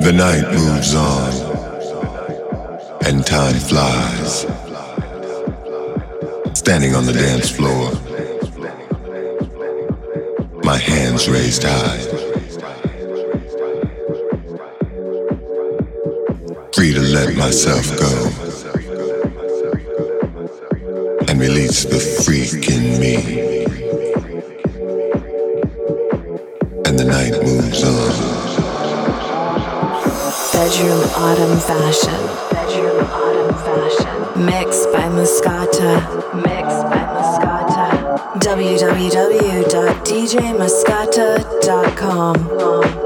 The night moves on and time flies. Standing on the dance floor, my hands raised high. Free to let myself go and release the freak in me. And the night moves on. Bedroom Autumn Fashion. Bedroom Autumn Fashion. Mixed by Mascota. Mixed by Mascota. www.djmascota.com.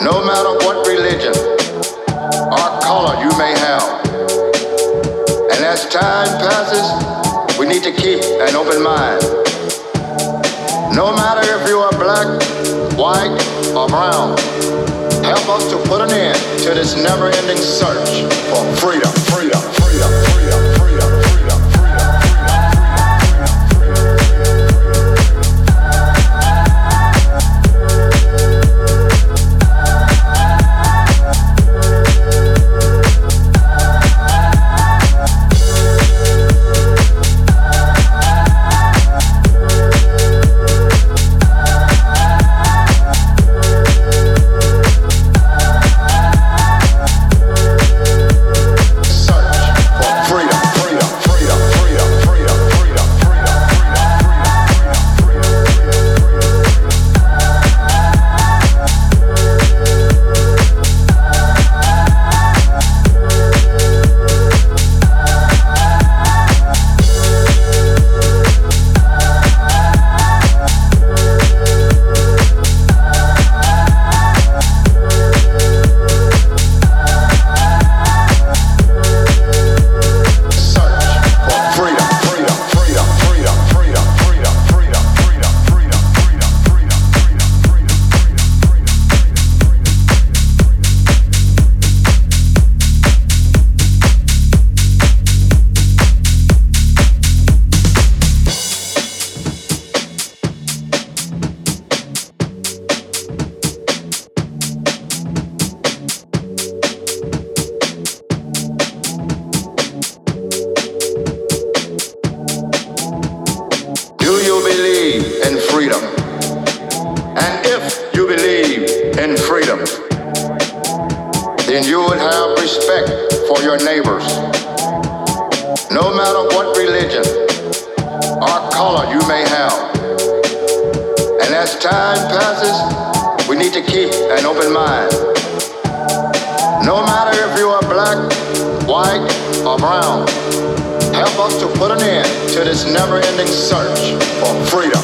No matter what religion or color you may have. And as time passes, we need to keep an open mind. No matter if you are black, white, or brown, help us to put an end to this never-ending search for freedom, freedom, color you may have. And as time passes, we need to keep an open mind. No matter if you are black, white, or brown, help us to put an end to this never-ending search for freedom,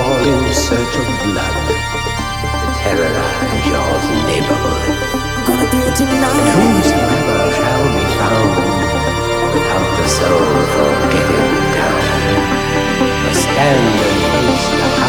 all in search of blood to terrorize your neighborhood. I'm gonna do it tonight. Whosoever shall be found without the soul for getting down must stand and face the.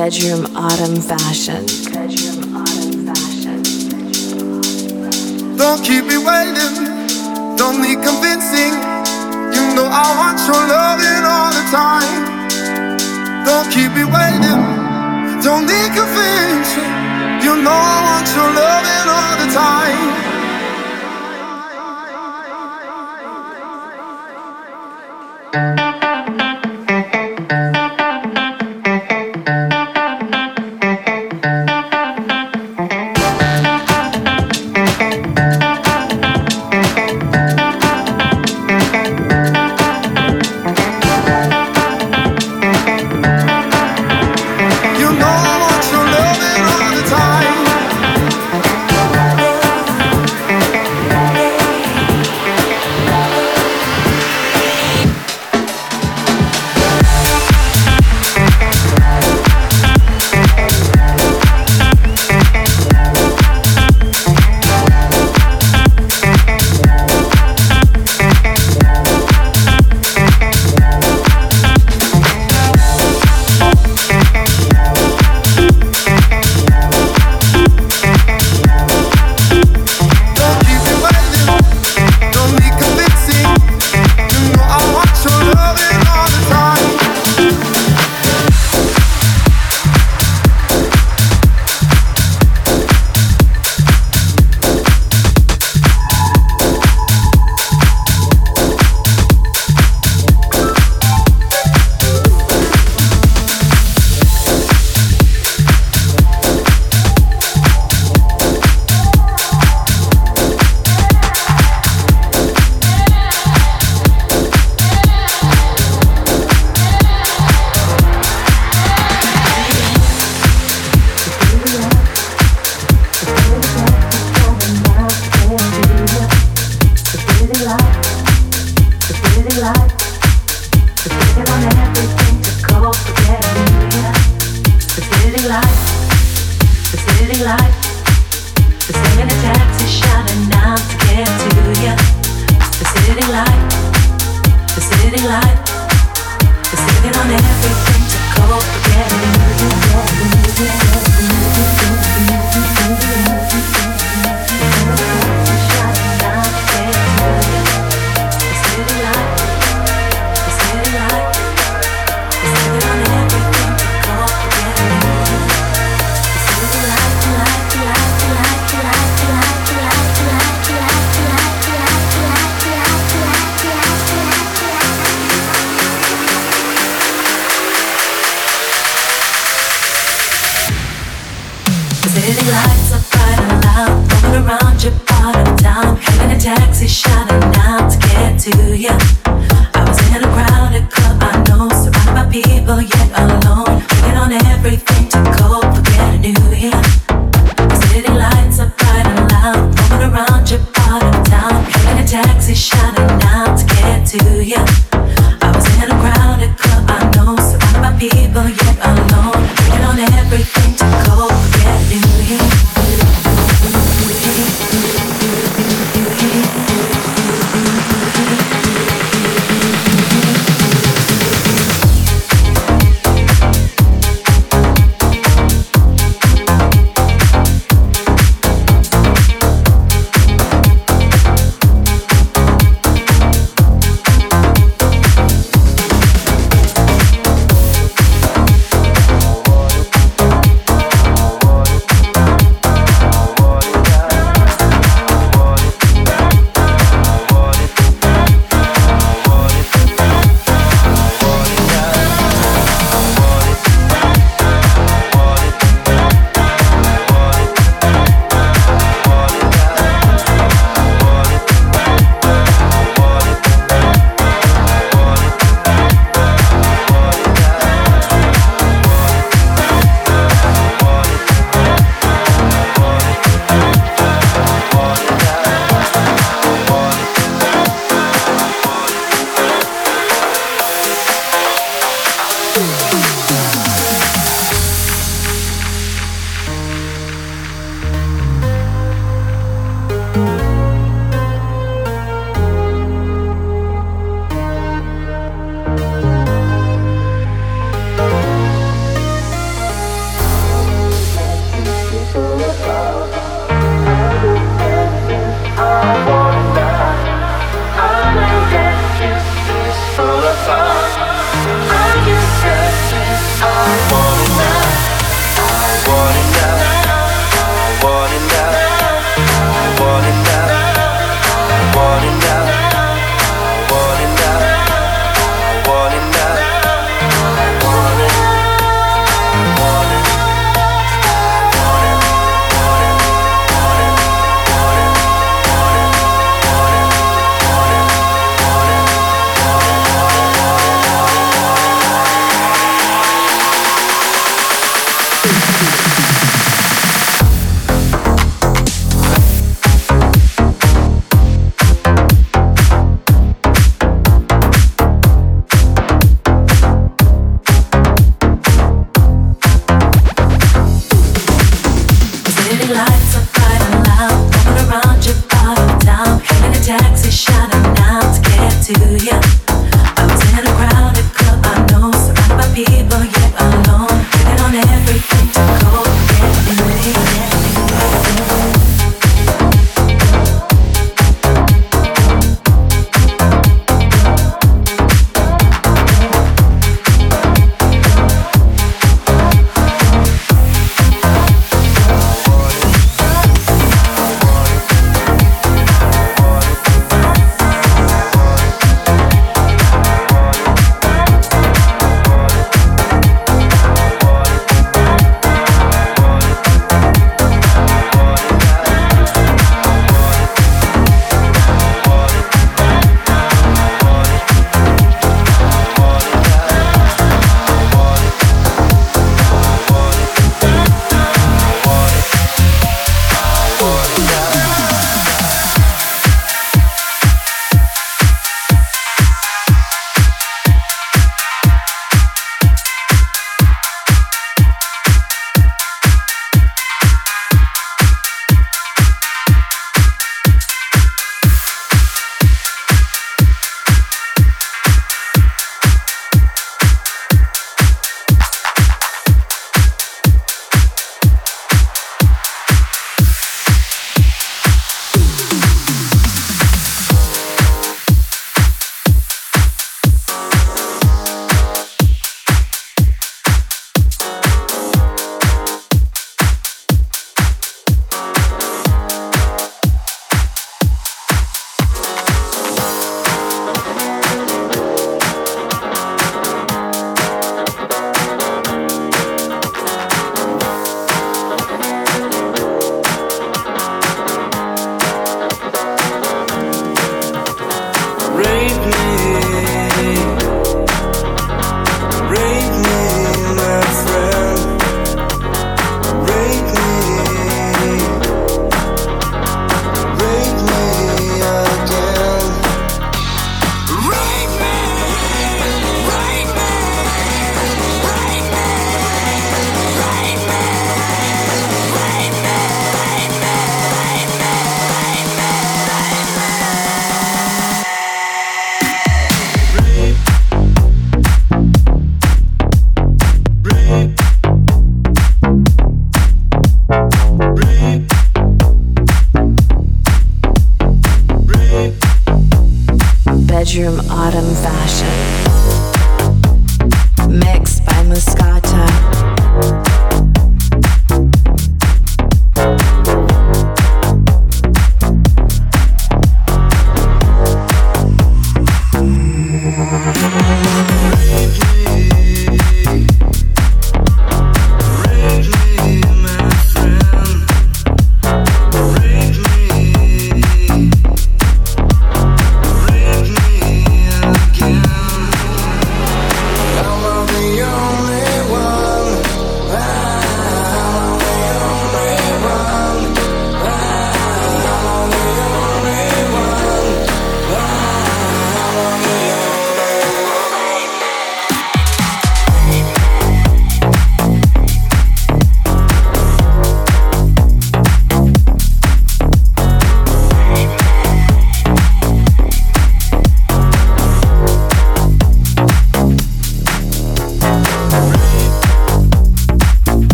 bedroom autumn fashion. Don't keep me waiting. Don't need convincing. You know I want your loving all the time. Don't keep me waiting. Don't need convincing. You know I want your loving all the time.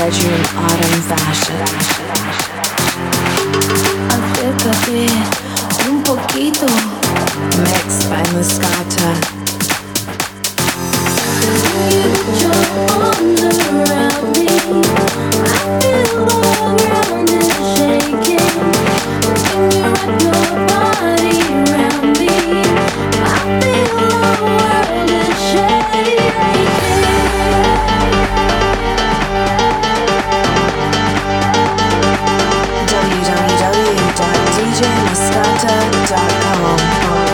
read you in autumn fashion. Acércate un poquito. Mixed by Mascota. You arms around me. I feel the ground is shaking. When you wrap your body around me, I feel the I know.